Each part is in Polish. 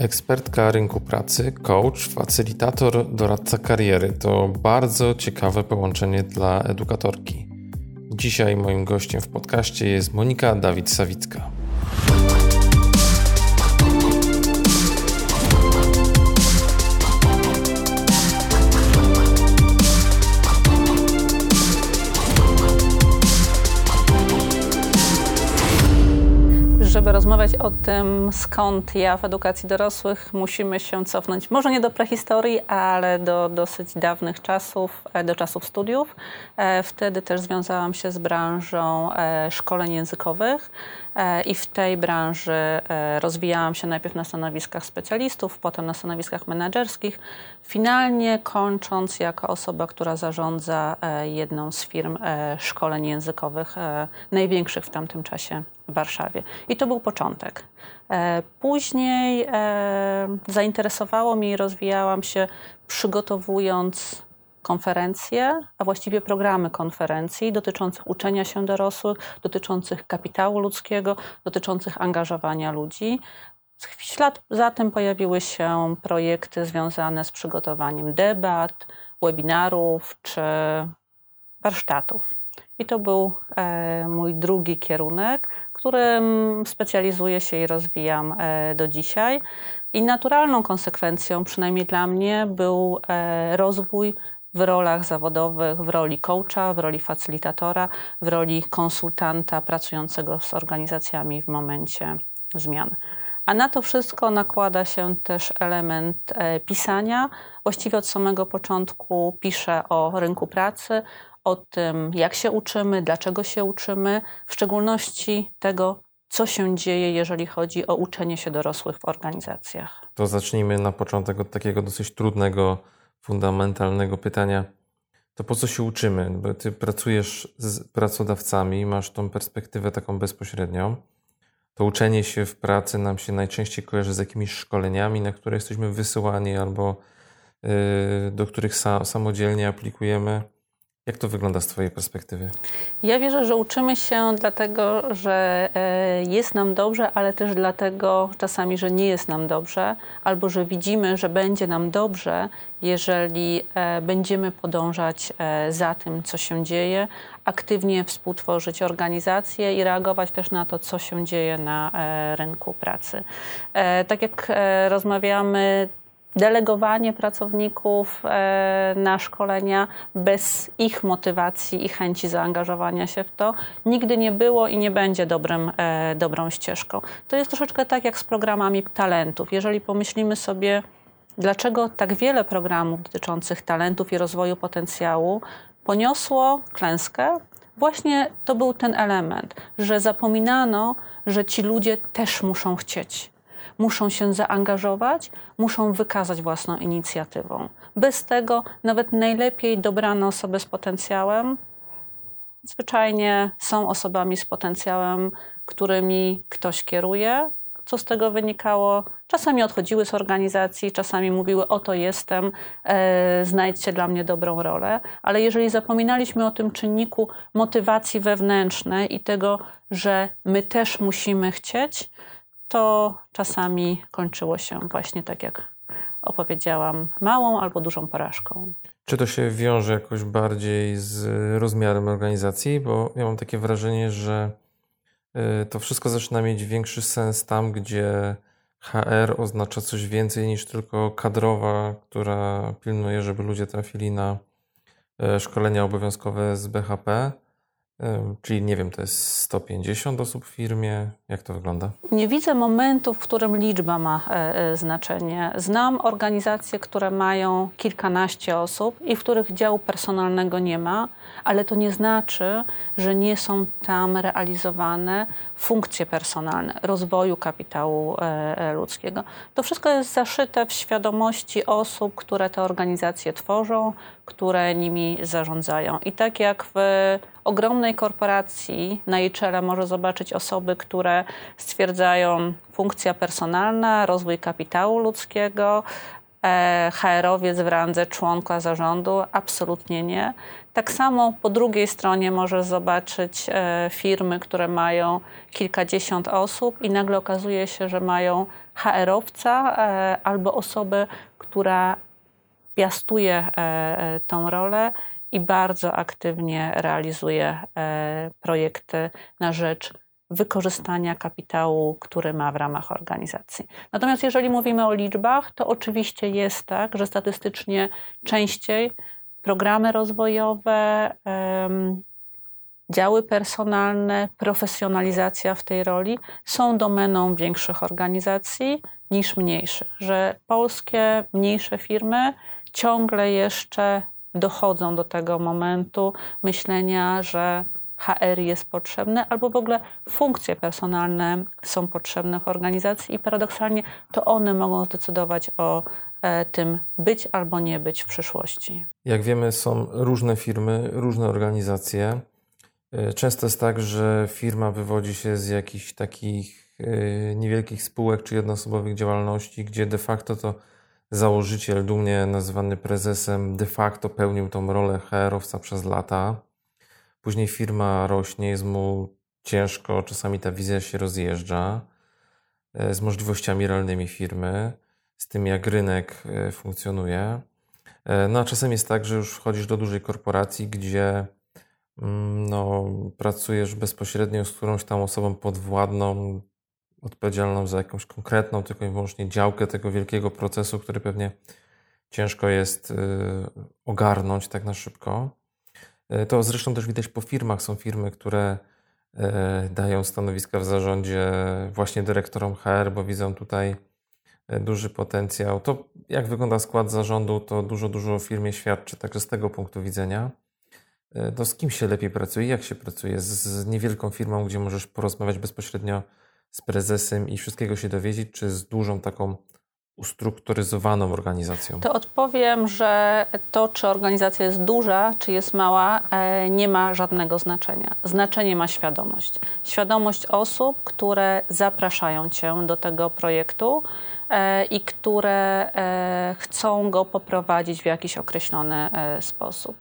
Ekspertka rynku pracy, coach, facylitator, doradca kariery to bardzo ciekawe połączenie dla edukatorki. Dzisiaj moim gościem w podcaście jest Monika Dawid-Sawicka. Rozmawiać o tym, skąd ja w edukacji dorosłych, musimy się cofnąć może nie do prehistorii, ale do dosyć dawnych czasów, e, do czasów studiów. E, wtedy też związałam się z branżą e, szkoleń językowych i w tej branży rozwijałam się najpierw na stanowiskach specjalistów, potem na stanowiskach menedżerskich, finalnie kończąc jako osoba, która zarządza jedną z firm szkoleń językowych największych w tamtym czasie w Warszawie. I to był początek. E, później e, zainteresowało mnie i rozwijałam się przygotowując konferencje, a właściwie programy konferencji dotyczących uczenia się dorosłych, dotyczących kapitału ludzkiego, dotyczących angażowania ludzi. W ślad za tym pojawiły się projekty związane z przygotowaniem debat, webinarów czy warsztatów. I to był e, mój drugi kierunek, którym specjalizuję się i rozwijam e, do dzisiaj. I naturalną konsekwencją, przynajmniej dla mnie, był e, rozwój w rolach zawodowych, w roli coacha, w roli facylitatora, w roli konsultanta pracującego z organizacjami w momencie zmian. A na to wszystko nakłada się też element pisania. Właściwie od samego początku piszę o rynku pracy, o tym, jak się uczymy, dlaczego się uczymy, w szczególności tego, co się dzieje, jeżeli chodzi o uczenie się dorosłych w organizacjach. To zacznijmy na początek od takiego dosyć trudnego, fundamentalnego pytania. To po co się uczymy? Bo ty pracujesz z pracodawcami, masz tą perspektywę taką bezpośrednią. To uczenie się w pracy nam się najczęściej kojarzy z jakimiś szkoleniami, na które jesteśmy wysyłani albo yy, do których samodzielnie aplikujemy. Jak to wygląda z Twojej perspektywy? Ja wierzę, że uczymy się dlatego, że e, jest nam dobrze, ale też dlatego czasami, że nie jest nam dobrze, albo że widzimy, że będzie nam dobrze, jeżeli e, będziemy podążać e, za tym, co się dzieje, aktywnie współtworzyć organizację i reagować też na to, co się dzieje na rynku pracy. Tak jak rozmawiamy, delegowanie pracowników e, na szkolenia bez ich motywacji i chęci zaangażowania się w to nigdy nie było i nie będzie dobrym, e, dobrą ścieżką. To jest troszeczkę tak jak z programami talentów. Jeżeli pomyślimy sobie, dlaczego tak wiele programów dotyczących talentów i rozwoju potencjału poniosło klęskę, właśnie to był ten element, że zapominano, że ci ludzie też muszą chcieć muszą się zaangażować, muszą wykazać własną inicjatywą. Bez tego nawet najlepiej dobrane osoby z potencjałem zwyczajnie są osobami z potencjałem, którymi ktoś kieruje. Co z tego wynikało? Czasami odchodziły z organizacji, czasami mówiły: Oto jestem, e, znajdźcie dla mnie dobrą rolę. Ale jeżeli zapominaliśmy o tym czynniku motywacji wewnętrznej i tego, że my też musimy chcieć, to czasami kończyło się właśnie tak, jak opowiedziałam, małą albo dużą porażką. Czy to się wiąże jakoś bardziej z rozmiarem organizacji? Bo ja mam takie wrażenie, że y, to wszystko zaczyna mieć większy sens tam, gdzie HR oznacza coś więcej niż tylko kadrowa, która pilnuje, żeby ludzie trafili na y, szkolenia obowiązkowe z BHP Czyli nie wiem, to jest 150 osób w firmie. Jak to wygląda? Nie widzę momentu, w którym liczba ma e, e, znaczenie. Znam organizacje, które mają kilkanaście osób i w których działu personalnego nie ma, ale to nie znaczy, że nie są tam realizowane funkcje personalne rozwoju kapitału e, ludzkiego. To wszystko jest zaszyte w świadomości osób, które te organizacje tworzą, które nimi zarządzają. I tak jak w ogromnej korporacji na jej czele może zobaczyć osoby, które stwierdzają funkcja personalna, rozwój kapitału ludzkiego, e, HR-owiec w randze członka zarządu? Absolutnie nie. Tak samo po drugiej stronie możesz zobaczyć e, firmy, które mają kilkadziesiąt osób i nagle okazuje się, że mają HR-owca e, albo osobę, która piastuje tą rolę i bardzo aktywnie realizuje projekty na rzecz wykorzystania kapitału, który ma w ramach organizacji. Natomiast jeżeli mówimy o liczbach, to oczywiście jest tak, że statystycznie częściej programy rozwojowe, działy personalne, profesjonalizacja w tej roli są domeną większych organizacji niż mniejszych, że polskie mniejsze firmy ciągle jeszcze dochodzą do tego momentu myślenia, że HR jest potrzebne, albo w ogóle funkcje personalne są potrzebne w organizacji i paradoksalnie to one mogą zdecydować o e, tym być albo nie być w przyszłości. Jak wiemy, są różne firmy, różne organizacje. E, często jest tak, że firma wywodzi się z jakichś takich e, niewielkich spółek czy jednoosobowych działalności, gdzie de facto to założyciel, dumnie nazywany prezesem, de facto pełnił tą rolę HR-owca przez lata. Później firma rośnie, jest mu ciężko, czasami ta wizja się rozjeżdża e, z możliwościami realnymi firmy, z tym jak rynek e, funkcjonuje. E, no a czasem jest tak, że już wchodzisz do dużej korporacji, gdzie mm, no, pracujesz bezpośrednio z którąś tam osobą podwładną, odpowiedzialną za jakąś konkretną, tylko i wyłącznie działkę tego wielkiego procesu, który pewnie ciężko jest ogarnąć tak na szybko. E, to zresztą też widać po firmach. Są firmy, które e, dają stanowiska w zarządzie właśnie dyrektorom HR, bo widzą tutaj duży potencjał. To jak wygląda skład zarządu, to dużo, dużo o firmie świadczy, także z tego punktu widzenia. To z kim się lepiej pracuje? Jak się pracuje? Z niewielką firmą, gdzie możesz porozmawiać bezpośrednio z prezesem i wszystkiego się dowiedzieć, czy z dużą taką ustrukturyzowaną organizacją? To odpowiem, że to, czy organizacja jest duża, czy jest mała, e, nie ma żadnego znaczenia. Znaczenie ma świadomość. Świadomość osób, które zapraszają cię do tego projektu e, i które e, chcą go poprowadzić w jakiś określony sposób.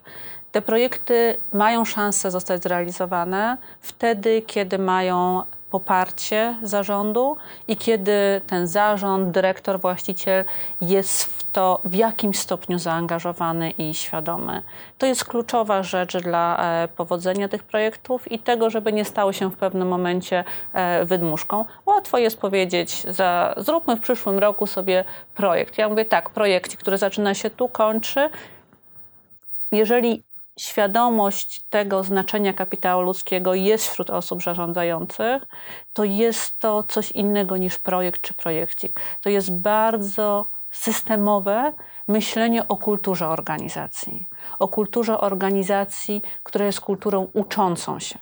Te projekty mają szansę zostać zrealizowane wtedy, kiedy mają poparcie zarządu i kiedy ten zarząd, dyrektor, właściciel jest w to w jakimś stopniu zaangażowany i świadomy. To jest kluczowa rzecz dla e, powodzenia tych projektów i tego, żeby nie stały się w pewnym momencie e, wydmuszką. Łatwo jest powiedzieć, za, zróbmy w przyszłym roku sobie projekt. Ja mówię tak, projekt, który zaczyna się tu, kończy. Jeżeli świadomość tego znaczenia kapitału ludzkiego jest wśród osób zarządzających, to jest to coś innego niż projekt czy projekcik. To jest bardzo systemowe myślenie o kulturze organizacji. O kulturze organizacji, która jest kulturą uczącą się.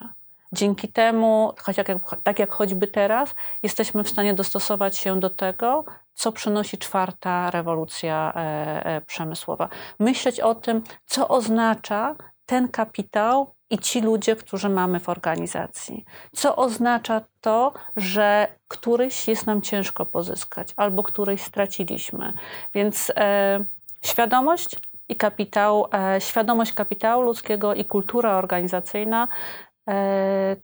Dzięki temu, choć jak, tak jak choćby teraz, jesteśmy w stanie dostosować się do tego, co przynosi czwarta rewolucja e, e, przemysłowa. Myśleć o tym, co oznacza ten kapitał i ci ludzie, którzy mamy w organizacji. Co oznacza to, że któryś jest nam ciężko pozyskać, albo któryś straciliśmy. Więc e, świadomość i kapitał, e, świadomość kapitału ludzkiego i kultura organizacyjna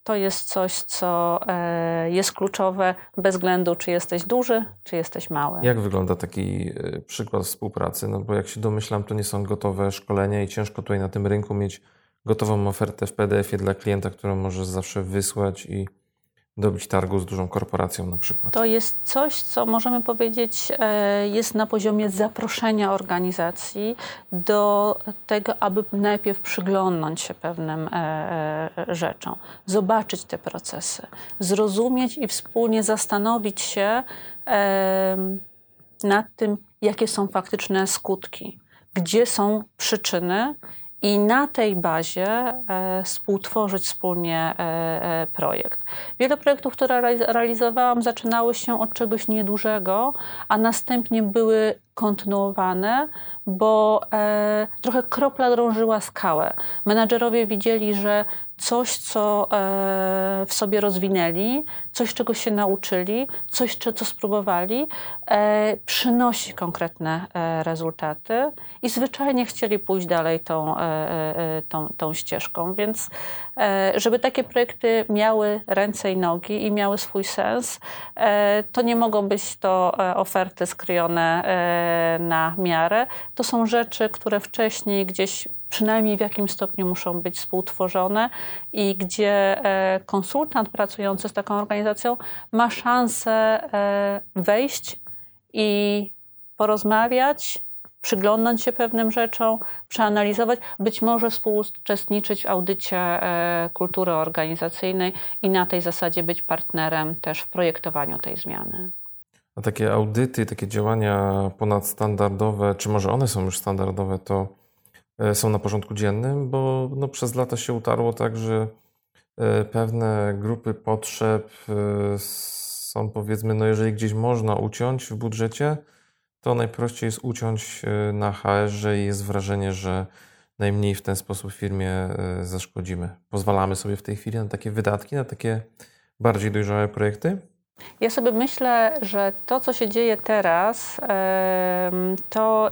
to jest coś, co e, jest kluczowe bez względu, czy jesteś duży, czy jesteś mały. Jak wygląda taki e, przykład współpracy? No bo jak się domyślam, to nie są gotowe szkolenia i ciężko tutaj na tym rynku mieć gotową ofertę w PDF-ie dla klienta, którą możesz zawsze wysłać i dobić targu z dużą korporacją na przykład? To jest coś, co możemy powiedzieć e, jest na poziomie zaproszenia organizacji do tego, aby najpierw przyglądnąć się pewnym e, e, rzeczom, zobaczyć te procesy, zrozumieć i wspólnie zastanowić się nad tym, jakie są faktyczne skutki, gdzie są przyczyny i na tej bazie e, współtworzyć wspólnie e, e, projekt. Wiele projektów, które realizowałam, zaczynały się od czegoś niedużego, a następnie były kontynuowane, bo trochę kropla drążyła skałę. Menadżerowie widzieli, że coś, co e, w sobie rozwinęli, coś, czego się nauczyli, coś, co spróbowali, e, przynosi konkretne e, rezultaty i zwyczajnie chcieli pójść dalej tą, tą, tą ścieżką. Więc, żeby takie projekty miały ręce i nogi i miały swój sens, to nie mogą być to oferty skryjone na miarę. To są rzeczy, które wcześniej gdzieś przynajmniej w jakimś stopniu muszą być współtworzone i gdzie e, konsultant pracujący z taką organizacją ma szansę e, wejść i porozmawiać, przyglądnąć się pewnym rzeczom, przeanalizować, być może współuczestniczyć w audycie e, kultury organizacyjnej i na tej zasadzie być partnerem też w projektowaniu tej zmiany. A takie audyty, takie działania ponadstandardowe, czy może one są już standardowe, to są na porządku dziennym, bo no, przez lata się utarło tak, że e, pewne grupy potrzeb e, są powiedzmy, no jeżeli gdzieś można uciąć w budżecie, to najprościej jest uciąć na HR-ze i jest wrażenie, że najmniej w ten sposób firmie zaszkodzimy. Pozwalamy sobie w tej chwili na takie wydatki, na takie bardziej dojrzałe projekty? Ja sobie myślę, że to, co się dzieje teraz, to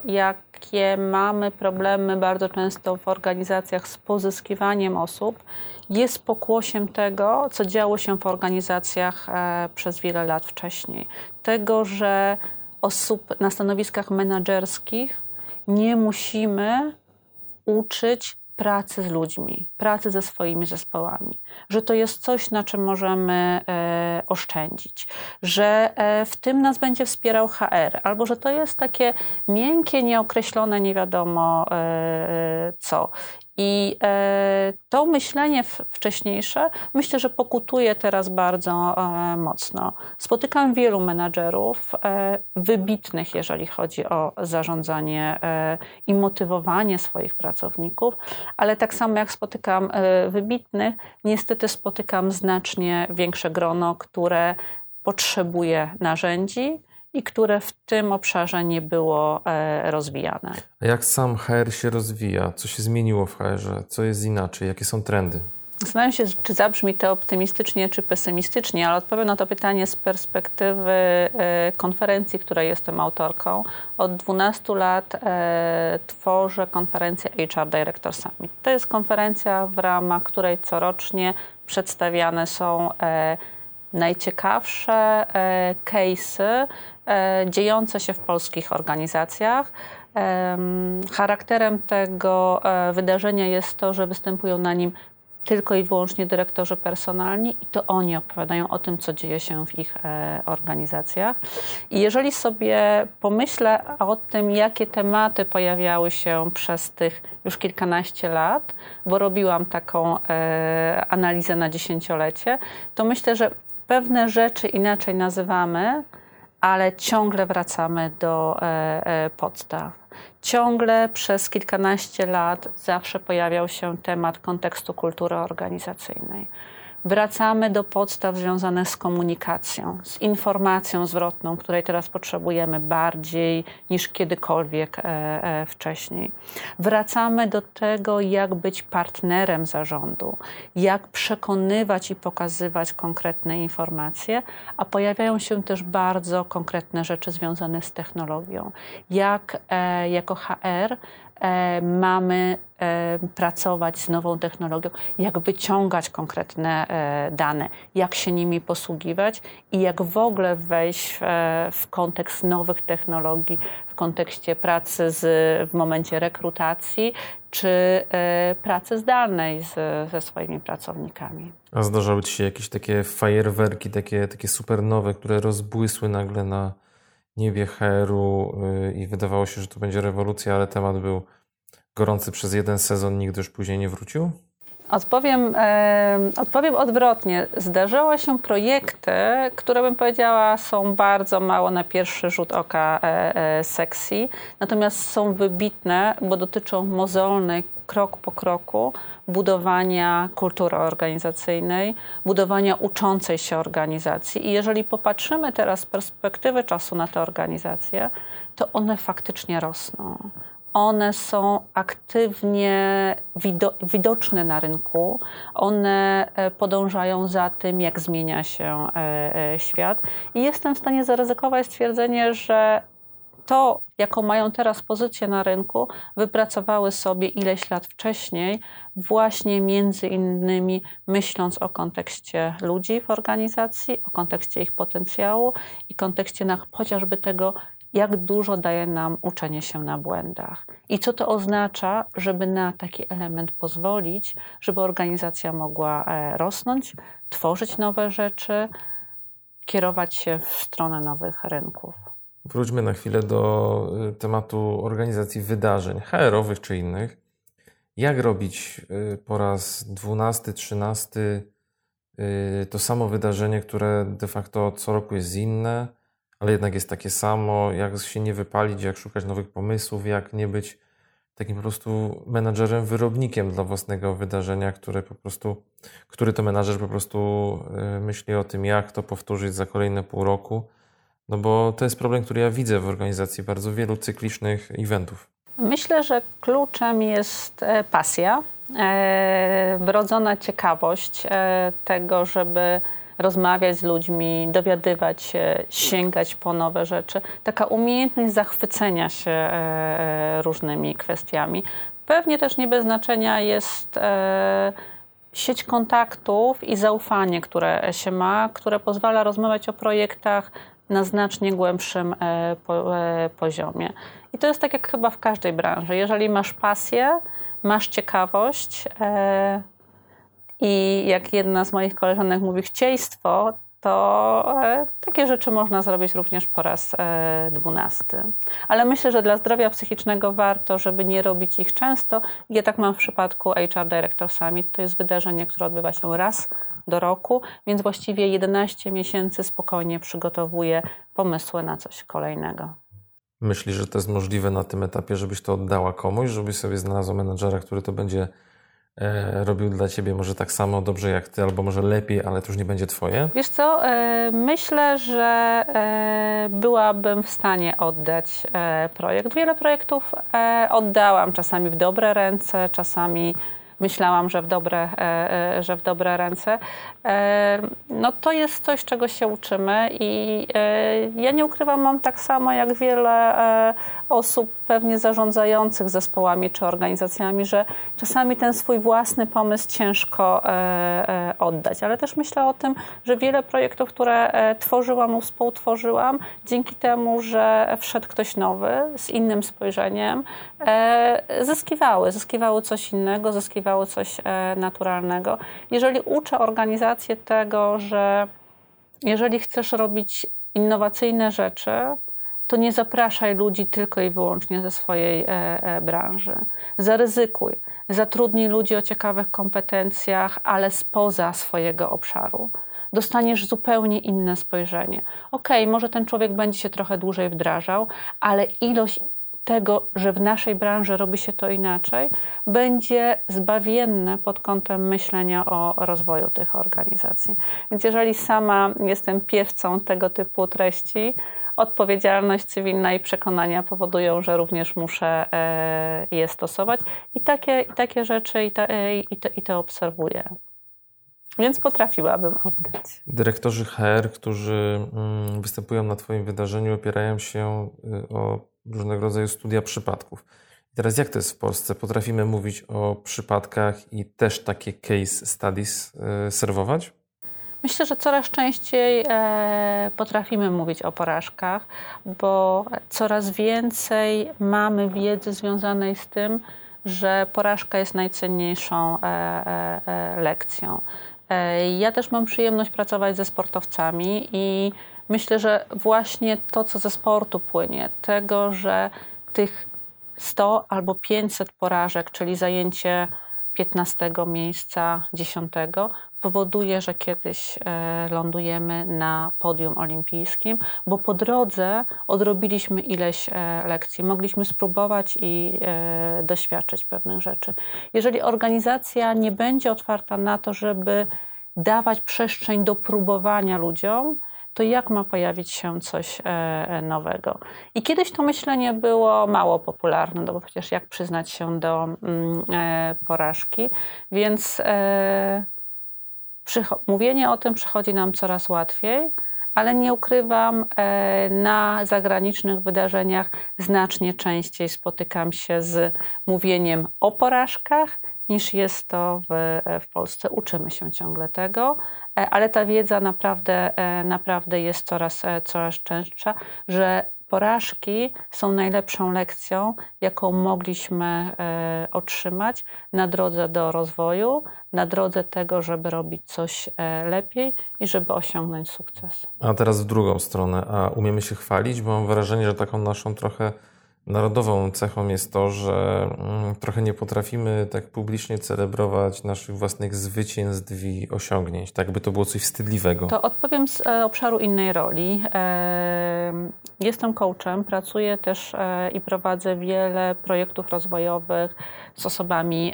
jakie mamy problemy bardzo często w organizacjach z pozyskiwaniem osób, jest pokłosiem tego, co działo się w organizacjach e, przez wiele lat wcześniej. Tego, że osób na stanowiskach menedżerskich nie musimy uczyć pracy z ludźmi, pracy ze swoimi zespołami, że to jest coś, na czym możemy e, oszczędzić, że e, w tym nas będzie wspierał HR, albo że to jest takie miękkie, nieokreślone, nie wiadomo e, e co. I e, to myślenie wcześniejsze myślę, że pokutuje teraz bardzo e, mocno. Spotykam wielu menadżerów e, wybitnych, jeżeli chodzi o zarządzanie i motywowanie swoich pracowników, ale tak samo jak spotykam wybitnych, niestety spotykam znacznie większe grono, które potrzebuje narzędzi, i które w tym obszarze nie było e, rozwijane. A jak sam HR się rozwija? Co się zmieniło w HR? Co jest inaczej? Jakie są trendy? Zastanawiam się, czy zabrzmi to optymistycznie, czy pesymistycznie, ale odpowiem na to pytanie z perspektywy e, konferencji, której jestem autorką. Od 12 lat e, tworzę konferencję HR Director Summit. To jest konferencja, w ramach której corocznie przedstawiane są najciekawsze case'y dziejące się w polskich organizacjach. Charakterem tego e, wydarzenia jest to, że występują na nim tylko i wyłącznie dyrektorzy personalni i to oni opowiadają o tym, co dzieje się w ich e, organizacjach. I jeżeli sobie pomyślę o tym, jakie tematy pojawiały się przez tych już kilkanaście lat, bo robiłam taką analizę na dziesięciolecie, to myślę, że pewne rzeczy inaczej nazywamy, ale ciągle wracamy do e, e, podstaw. Ciągle przez kilkanaście lat zawsze pojawiał się temat kontekstu kultury organizacyjnej wracamy do podstaw związanych z komunikacją, z informacją zwrotną, której teraz potrzebujemy bardziej niż kiedykolwiek e, e, wcześniej. Wracamy do tego, jak być partnerem zarządu, jak przekonywać i pokazywać konkretne informacje, a pojawiają się też bardzo konkretne rzeczy związane z technologią. Jak e, jako HR mamy pracować z nową technologią, jak wyciągać konkretne e, dane, jak się nimi posługiwać i jak w ogóle wejść w kontekst nowych technologii, w kontekście pracy z, w momencie rekrutacji czy pracy zdalnej z, ze swoimi pracownikami. A zdarzały Ci się jakieś takie fajerwerki, takie, takie super nowe, które rozbłysły nagle na niebie heru y, i wydawało się, że to będzie rewolucja, ale temat był gorący przez jeden sezon, nigdy już później nie wrócił? Odpowiem, e, odpowiem odwrotnie. Zdarzały się projekty, które bym powiedziała są bardzo mało na pierwszy rzut oka e, e, sexy, natomiast są wybitne, bo dotyczą mozolnej krok po kroku budowania kultury organizacyjnej, budowania uczącej się organizacji. I jeżeli popatrzymy teraz z perspektywy czasu na te organizacje, to one faktycznie rosną one są aktywnie widoczne na rynku, one e, podążają za tym, jak zmienia się e, e, świat. I jestem w stanie zaryzykować stwierdzenie, że to, jaką mają teraz pozycję na rynku, wypracowały sobie ileś lat wcześniej, właśnie między innymi myśląc o kontekście ludzi w organizacji, o kontekście ich potencjału i kontekście na, chociażby tego, jak dużo daje nam uczenie się na błędach i co to oznacza, żeby na taki element pozwolić, żeby organizacja mogła e, rosnąć, tworzyć nowe rzeczy, kierować się w stronę nowych rynków. Wróćmy na chwilę do y, tematu organizacji wydarzeń HR-owych czy innych. Jak robić y, po raz 12, 13 y, to samo wydarzenie, które de facto co roku jest inne, ale jednak jest takie samo, jak się nie wypalić, jak szukać nowych pomysłów, jak nie być takim po prostu menadżerem, wyrobnikiem dla własnego wydarzenia, które po prostu, który to menadżer po prostu myśli o tym, jak to powtórzyć za kolejne pół roku no bo to jest problem, który ja widzę w organizacji bardzo wielu cyklicznych eventów. Myślę, że kluczem jest e, pasja, e, wrodzona ciekawość e, tego, żeby rozmawiać z ludźmi, dowiadywać się, sięgać po nowe rzeczy. Taka umiejętność zachwycenia się różnymi kwestiami. Pewnie też nie bez znaczenia jest sieć kontaktów i zaufanie, które się ma, które pozwala rozmawiać o projektach na znacznie głębszym e, e, poziomie. I to jest tak jak chyba w każdej branży. Jeżeli masz pasję, masz ciekawość e, i jak jedna z moich koleżanek mówi chcieństwo, to takie rzeczy można zrobić również po raz dwunasty. Ale myślę, że dla zdrowia psychicznego warto, żeby nie robić ich często. Ja tak mam w przypadku HR Director Summit. To jest wydarzenie, które odbywa się raz do roku, więc właściwie 11 miesięcy spokojnie przygotowuję pomysły na coś kolejnego. Myślisz, że to jest możliwe na tym etapie, żebyś to oddała komuś, żebyś sobie znalazła menedżera, który to będzie e, robił dla ciebie może tak samo dobrze jak ty, albo może lepiej, ale to już nie będzie twoje? Wiesz co, e, myślę, że e, byłabym w stanie oddać e, projekt. Wiele projektów e, oddałam, czasami w dobre ręce, czasami myślałam, że w dobre, e, e, że w dobre ręce. E, no to jest coś, czego się uczymy i ja nie ukrywam, mam tak samo jak wiele osób pewnie zarządzających zespołami czy organizacjami, że czasami ten swój własny pomysł ciężko oddać, ale też myślę o tym, że wiele projektów, które tworzyłam, współtworzyłam, dzięki temu, że wszedł ktoś nowy z innym spojrzeniem, zyskiwały, zyskiwały coś innego, zyskiwały coś e, naturalnego. Jeżeli uczę organizację tego, że jeżeli chcesz robić innowacyjne rzeczy, to nie zapraszaj ludzi tylko i wyłącznie ze swojej e, e, branży. Zaryzykuj, zatrudnij ludzi o ciekawych kompetencjach, ale spoza swojego obszaru. Dostaniesz zupełnie inne spojrzenie. Ok, może ten człowiek będzie się trochę dłużej wdrażał, ale ilość tego, że w naszej branży robi się to inaczej, będzie zbawienne pod kątem myślenia o rozwoju tych organizacji. Więc jeżeli sama jestem piewcą tego typu treści, odpowiedzialność cywilna i przekonania powodują, że również muszę e, je stosować i takie, i takie rzeczy i, e, i, te, i te obserwuję. Więc potrafiłabym oddać. Dyrektorzy HR, którzy mm, występują na Twoim wydarzeniu, opierają się y, o różnego rodzaju studia przypadków. I teraz jak to jest w Polsce? Potrafimy mówić o przypadkach i też takie case studies e, serwować? Myślę, że coraz częściej e, potrafimy mówić o porażkach, bo coraz więcej mamy wiedzy związanej z tym, że porażka jest najcenniejszą e, lekcją. Ja też mam przyjemność pracować ze sportowcami i myślę, że właśnie to, co ze sportu płynie, tego, że tych 100 albo 500 porażek, czyli zajęcie 15 miejsca, 10, powoduje, że kiedyś e, lądujemy na podium olimpijskim, bo po drodze odrobiliśmy ileś e, lekcji, mogliśmy spróbować i e, doświadczyć pewnych rzeczy. Jeżeli organizacja nie będzie otwarta na to, żeby dawać przestrzeń do próbowania ludziom, to jak ma pojawić się coś nowego. I kiedyś to myślenie było mało popularne, no bo przecież jak przyznać się do mm, porażki, więc mówienie o tym przychodzi nam coraz łatwiej, ale nie ukrywam, e, na zagranicznych wydarzeniach znacznie częściej spotykam się z mówieniem o porażkach niż jest to w, w Polsce. Uczymy się ciągle tego, e, ale ta wiedza naprawdę, e, naprawdę jest coraz, coraz częstsza, że porażki są najlepszą lekcją, jaką mogliśmy e, otrzymać na drodze do rozwoju, na drodze tego, żeby robić coś e, lepiej i żeby osiągnąć sukces. A teraz w drugą stronę, a umiemy się chwalić, bo mam wrażenie, że taką naszą trochę Narodową cechą jest to, że mm, trochę nie potrafimy tak publicznie celebrować naszych własnych zwycięstw i osiągnięć, tak by to było coś wstydliwego. To odpowiem z e, obszaru innej roli. E, jestem coachem, pracuję też e, i prowadzę wiele projektów rozwojowych z osobami,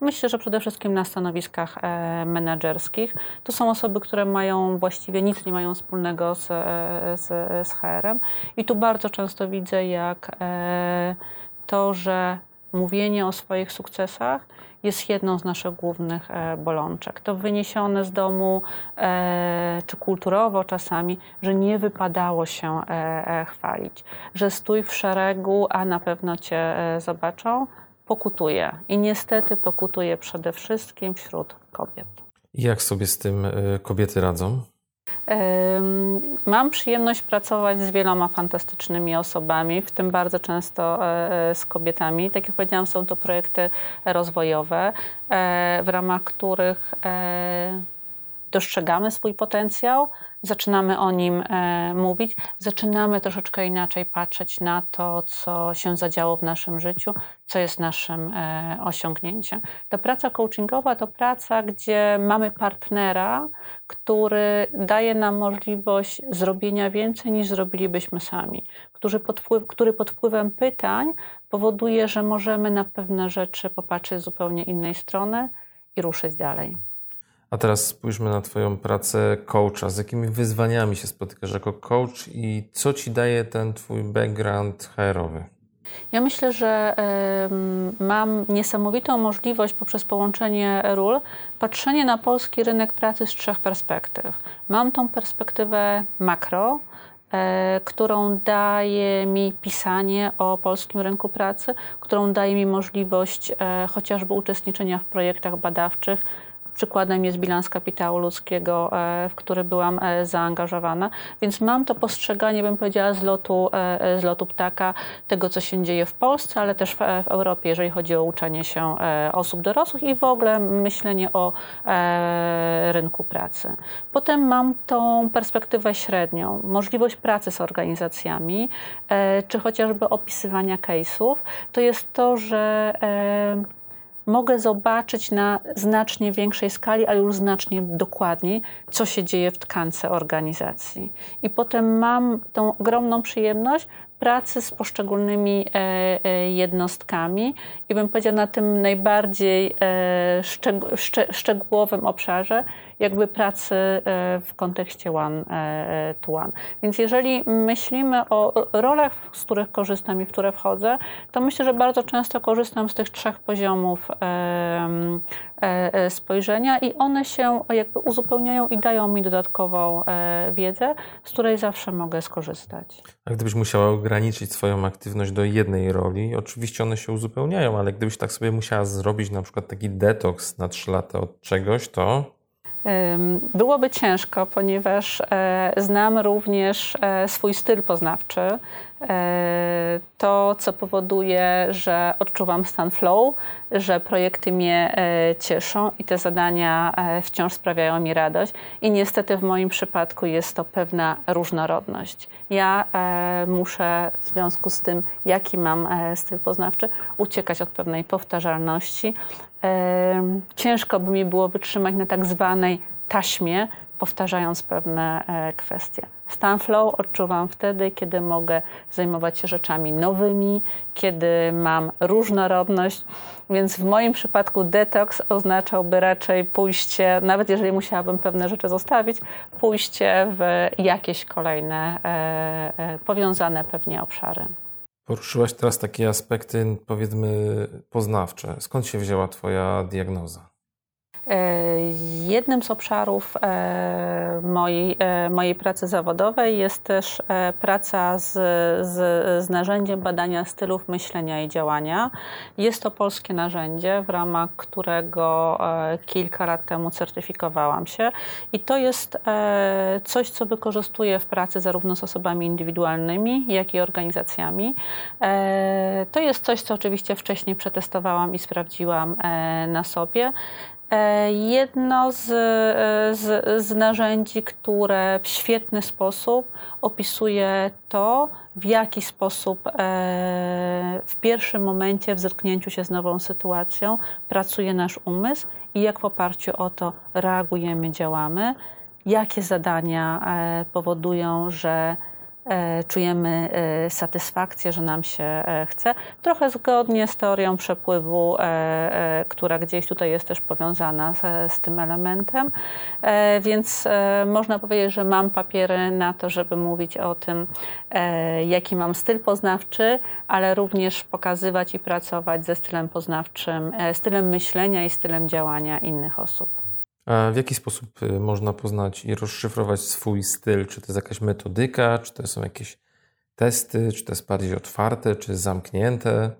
myślę, że przede wszystkim na stanowiskach menedżerskich. To są osoby, które mają właściwie nic nie mają wspólnego z, z, z HR-em i tu bardzo często widzę, jak E, to, że mówienie o swoich sukcesach jest jedną z naszych głównych e, bolączek. To wyniesione z domu, e, czy kulturowo czasami, że nie wypadało się chwalić, że stój w szeregu, a na pewno cię zobaczą, pokutuje. I niestety pokutuje przede wszystkim wśród kobiet. Jak sobie z tym kobiety radzą? Mam przyjemność pracować z wieloma fantastycznymi osobami, w tym bardzo często e, e, z kobietami. Tak jak powiedziałam, są to projekty rozwojowe, e, w ramach których dostrzegamy swój potencjał, zaczynamy o nim e, mówić, zaczynamy troszeczkę inaczej patrzeć na to, co się zadziało w naszym życiu, co jest naszym e, osiągnięciem. Ta praca coachingowa to praca, gdzie mamy partnera, który daje nam możliwość zrobienia więcej niż zrobilibyśmy sami, który pod, wpływ, który pod wpływem pytań powoduje, że możemy na pewne rzeczy popatrzeć z zupełnie innej strony i ruszyć dalej. A teraz spójrzmy na Twoją pracę coacha. Z jakimi wyzwaniami się spotykasz jako coach i co Ci daje ten Twój background HR-owy? Ja myślę, że mam niesamowitą możliwość poprzez połączenie ról patrzenie na polski rynek pracy z trzech perspektyw. Mam tą perspektywę makro, e, którą daje mi pisanie o polskim rynku pracy, którą daje mi możliwość e, chociażby uczestniczenia w projektach badawczych, Przykładem jest bilans kapitału ludzkiego, e, w który byłam e, zaangażowana, więc mam to postrzeganie, bym powiedziała, z lotu, e, z lotu ptaka, tego, co się dzieje w Polsce, ale też w, w Europie, jeżeli chodzi o uczenie się osób dorosłych i w ogóle myślenie o rynku pracy. Potem mam tą perspektywę średnią, możliwość pracy z organizacjami, czy chociażby opisywania case'ów. To jest to, że mogę zobaczyć na znacznie większej skali, ale już znacznie dokładniej, co się dzieje w tkance organizacji. I potem mam tą ogromną przyjemność pracy z poszczególnymi e, e, jednostkami i bym powiedziała na tym najbardziej e, szczegółowym obszarze, jakby pracy w kontekście one to one. Więc jeżeli myślimy o rolach, z których korzystam i w które wchodzę, to myślę, że bardzo często korzystam z tych trzech poziomów spojrzenia i one się jakby uzupełniają i dają mi dodatkową wiedzę, z której zawsze mogę skorzystać. A gdybyś musiała ograniczyć swoją aktywność do jednej roli, oczywiście one się uzupełniają, ale gdybyś tak sobie musiała zrobić na przykład taki detoks na trzy lata od czegoś, to Byłoby ciężko, ponieważ e, znam również e, swój styl poznawczy. E, to, co powoduje, że odczuwam stan flow, że projekty mnie cieszą i te zadania wciąż sprawiają mi radość. I niestety w moim przypadku jest to pewna różnorodność. Ja muszę w związku z tym, jaki mam styl poznawczy, uciekać od pewnej powtarzalności, ciężko by mi było wytrzymać na tak zwanej taśmie, powtarzając pewne e, kwestie. Stan flow odczuwam wtedy, kiedy mogę zajmować się rzeczami nowymi, kiedy mam różnorodność, więc w moim przypadku detoks oznaczałby raczej pójście, nawet jeżeli musiałabym pewne rzeczy zostawić, pójście w jakieś kolejne e, e, powiązane pewnie obszary. Poruszyłaś teraz takie aspekty, powiedzmy, poznawcze. Skąd się wzięła Twoja diagnoza? E, jednym z obszarów e, mojej, e, mojej pracy zawodowej jest też praca z, z, z narzędziem badania stylów myślenia i działania. Jest to polskie narzędzie, w ramach którego kilka lat temu certyfikowałam się i to jest coś, co wykorzystuję w pracy zarówno z osobami indywidualnymi, jak i organizacjami. To jest coś, co oczywiście wcześniej przetestowałam i sprawdziłam na sobie. E, jedno z, e, z, z, narzędzi, które w świetny sposób opisuje to, w jaki sposób e, w pierwszym momencie w zetknięciu się z nową sytuacją pracuje nasz umysł i jak w oparciu o to reagujemy, działamy, jakie zadania powodują, że czujemy e, satysfakcję, że nam się e, chce. Trochę zgodnie z teorią przepływu, która gdzieś tutaj jest też powiązana z, z tym elementem. Więc można powiedzieć, że mam papiery na to, żeby mówić o tym, jaki mam styl poznawczy, ale również pokazywać i pracować ze stylem poznawczym, stylem myślenia i stylem działania innych osób. A w jaki sposób y, można poznać i rozszyfrować swój styl? Czy to jest jakaś metodyka, czy to są jakieś testy, czy to jest bardziej otwarte, czy zamknięte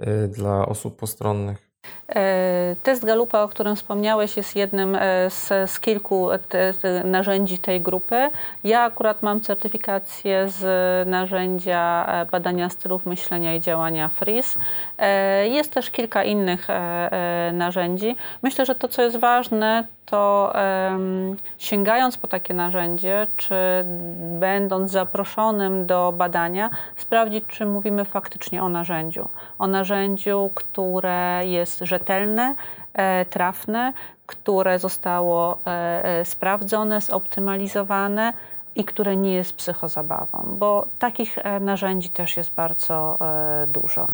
y, dla osób postronnych? E, test Galupa, o którym wspomniałeś, jest jednym e, z, z kilku te, te narzędzi tej grupy. Ja akurat mam certyfikację z narzędzia e, badania stylów myślenia i działania FRIS. Jest też kilka innych narzędzi. Myślę, że to, co jest ważne, to sięgając po takie narzędzie, czy będąc zaproszonym do badania, sprawdzić, czy mówimy faktycznie o narzędziu. O narzędziu, które jest rzetelne, e, trafne, które zostało e, e, sprawdzone, zoptymalizowane i które nie jest psychozabawą, bo takich narzędzi też jest bardzo dużo.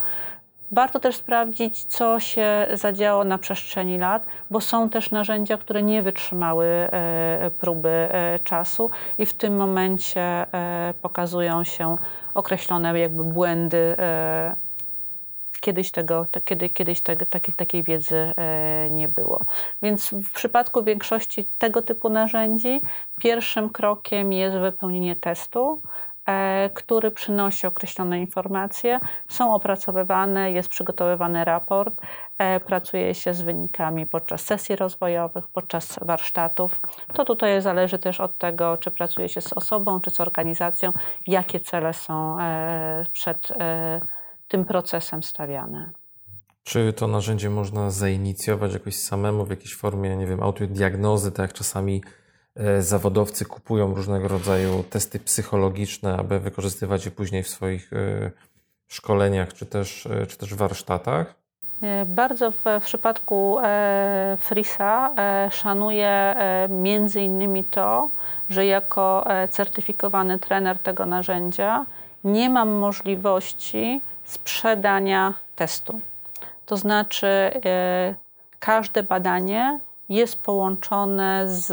Warto też sprawdzić, co się zadziało na przestrzeni lat, bo są też narzędzia, które nie wytrzymały próby czasu i w tym momencie pokazują się określone jakby błędy. Kiedyś, tego, kiedy, kiedyś tego, takiej, takiej wiedzy nie było. Więc w przypadku większości tego typu narzędzi pierwszym krokiem jest wypełnienie testu, E, który przynosi określone informacje, są opracowywane, jest przygotowywany raport, e, pracuje się z wynikami podczas sesji rozwojowych, podczas warsztatów. To tutaj zależy też od tego, czy pracuje się z osobą, czy z organizacją, jakie cele są e, przed tym procesem stawiane. Czy to narzędzie można zainicjować jakoś samemu w jakiejś formie, nie wiem, autodiagnozy, tak jak czasami E, zawodowcy kupują różnego rodzaju testy psychologiczne, aby wykorzystywać je później w swoich e, szkoleniach czy też, e, czy też warsztatach? Bardzo w, w przypadku Frisa szanuję między innymi to, że jako certyfikowany trener tego narzędzia nie mam możliwości sprzedania testu. To znaczy, każde badanie jest połączone z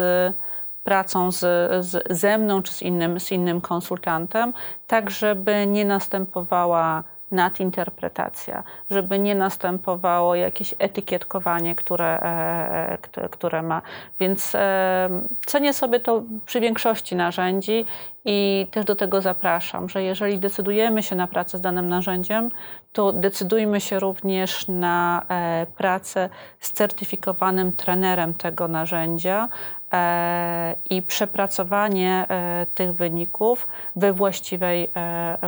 pracą z, z, ze mną czy z innym, z innym konsultantem, tak żeby nie następowała nadinterpretacja, żeby nie następowało jakieś etykietkowanie, które, e, które ma. Więc e, cenię sobie to przy większości narzędzi i też do tego zapraszam, że jeżeli decydujemy się na pracę z danym narzędziem, to decydujmy się również na e, pracę z certyfikowanym trenerem tego narzędzia, E, i przepracowanie e, tych wyników we właściwej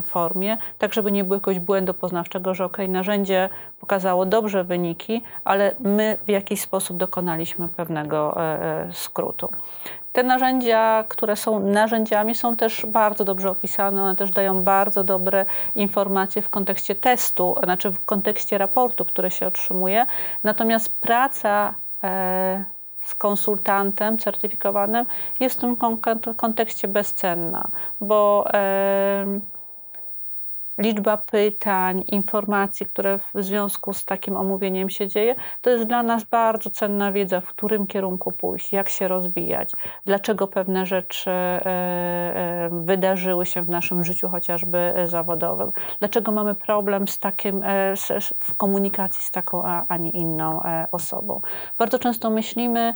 formie, tak żeby nie było jakiegoś błędu poznawczego, że ok, narzędzie pokazało dobrze wyniki, ale my w jakiś sposób dokonaliśmy pewnego skrótu. Te narzędzia, które są narzędziami, są też bardzo dobrze opisane, one też dają bardzo dobre informacje w kontekście testu, znaczy w kontekście raportu, który się otrzymuje. Natomiast praca z konsultantem certyfikowanym jest w tym kontekście bezcenna, bo liczba pytań, informacji, które w związku z takim omówieniem się dzieje, to jest dla nas bardzo cenna wiedza, w którym kierunku pójść, jak się rozwijać, dlaczego pewne rzeczy e, e, wydarzyły się w naszym życiu, chociażby zawodowym, dlaczego mamy problem z takim, e, w komunikacji z taką, a nie inną osobą. Bardzo często myślimy,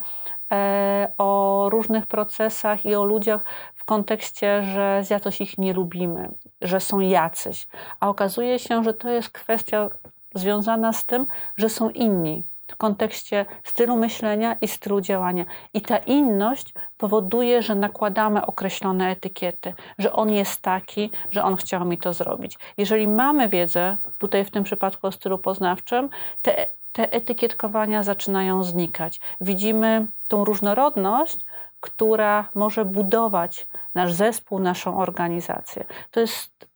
o różnych procesach i o ludziach w kontekście, że za coś ich nie lubimy, że są jacyś. A okazuje się, że to jest kwestia związana z tym, że są inni w kontekście stylu myślenia i stylu działania. I ta inność powoduje, że nakładamy określone etykiety, że on jest taki, że on chciał mi to zrobić. Jeżeli mamy wiedzę, tutaj w tym przypadku o stylu poznawczym, te, te etykietkowania zaczynają znikać. Widzimy tą różnorodność, która może budować nasz zespół, naszą organizację. To jest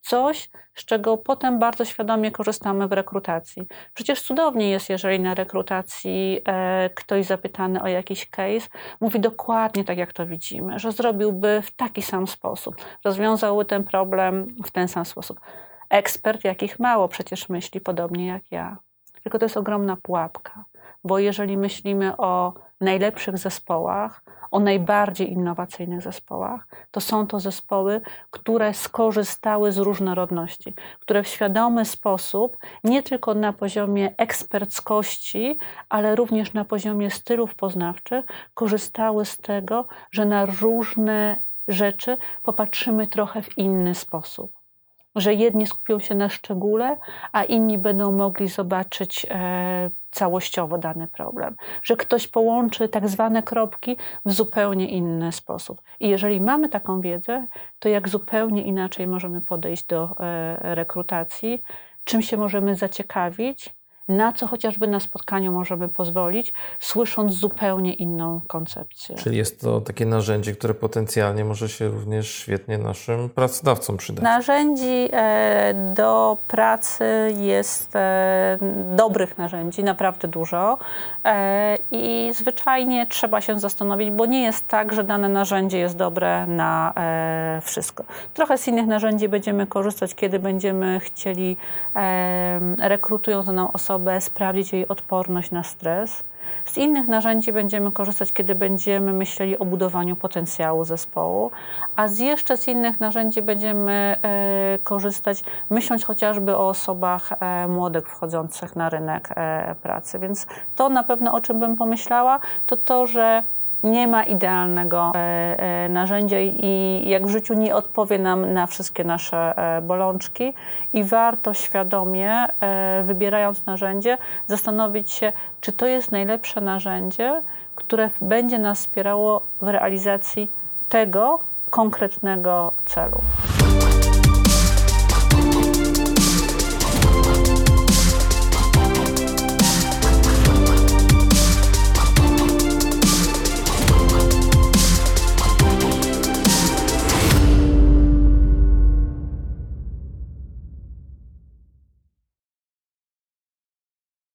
coś, z czego potem bardzo świadomie korzystamy w rekrutacji. Przecież cudownie jest, jeżeli na rekrutacji e, ktoś zapytany o jakiś case mówi dokładnie tak, jak to widzimy, że zrobiłby w taki sam sposób, rozwiązałby ten problem w ten sam sposób. Ekspert, jakich mało przecież myśli podobnie jak ja. Tylko to jest ogromna pułapka, bo jeżeli myślimy o najlepszych zespołach, o najbardziej innowacyjnych zespołach, to są to zespoły, które skorzystały z różnorodności, które w świadomy sposób, nie tylko na poziomie eksperckości, ale również na poziomie stylów poznawczych, korzystały z tego, że na różne rzeczy popatrzymy trochę w inny sposób że jedni skupią się na szczególe, a inni będą mogli zobaczyć e, całościowo dany problem, że ktoś połączy tak zwane kropki w zupełnie inny sposób. I jeżeli mamy taką wiedzę, to jak zupełnie inaczej możemy podejść do e, rekrutacji, czym się możemy zaciekawić, na co chociażby na spotkaniu możemy pozwolić, słysząc zupełnie inną koncepcję. Czyli jest to takie narzędzie, które potencjalnie może się również świetnie naszym pracodawcom przydać. Narzędzi e, do pracy jest e, dobrych narzędzi, naprawdę dużo e, i zwyczajnie trzeba się zastanowić, bo nie jest tak, że dane narzędzie jest dobre na wszystko. Trochę z innych narzędzi będziemy korzystać, kiedy będziemy chcieli rekrutując daną osobę osobę, sprawdzić jej odporność na stres. Z innych narzędzi będziemy korzystać, kiedy będziemy myśleli o budowaniu potencjału zespołu, a z jeszcze z innych narzędzi będziemy e, korzystać, myśląc chociażby o osobach e, młodych wchodzących na rynek e, pracy. Więc to na pewno, o czym bym pomyślała, to to, że nie ma idealnego e, e, narzędzia i jak w życiu nie odpowie nam na wszystkie nasze e, bolączki i warto świadomie, wybierając narzędzie, zastanowić się, czy to jest najlepsze narzędzie, które będzie nas wspierało w realizacji tego konkretnego celu.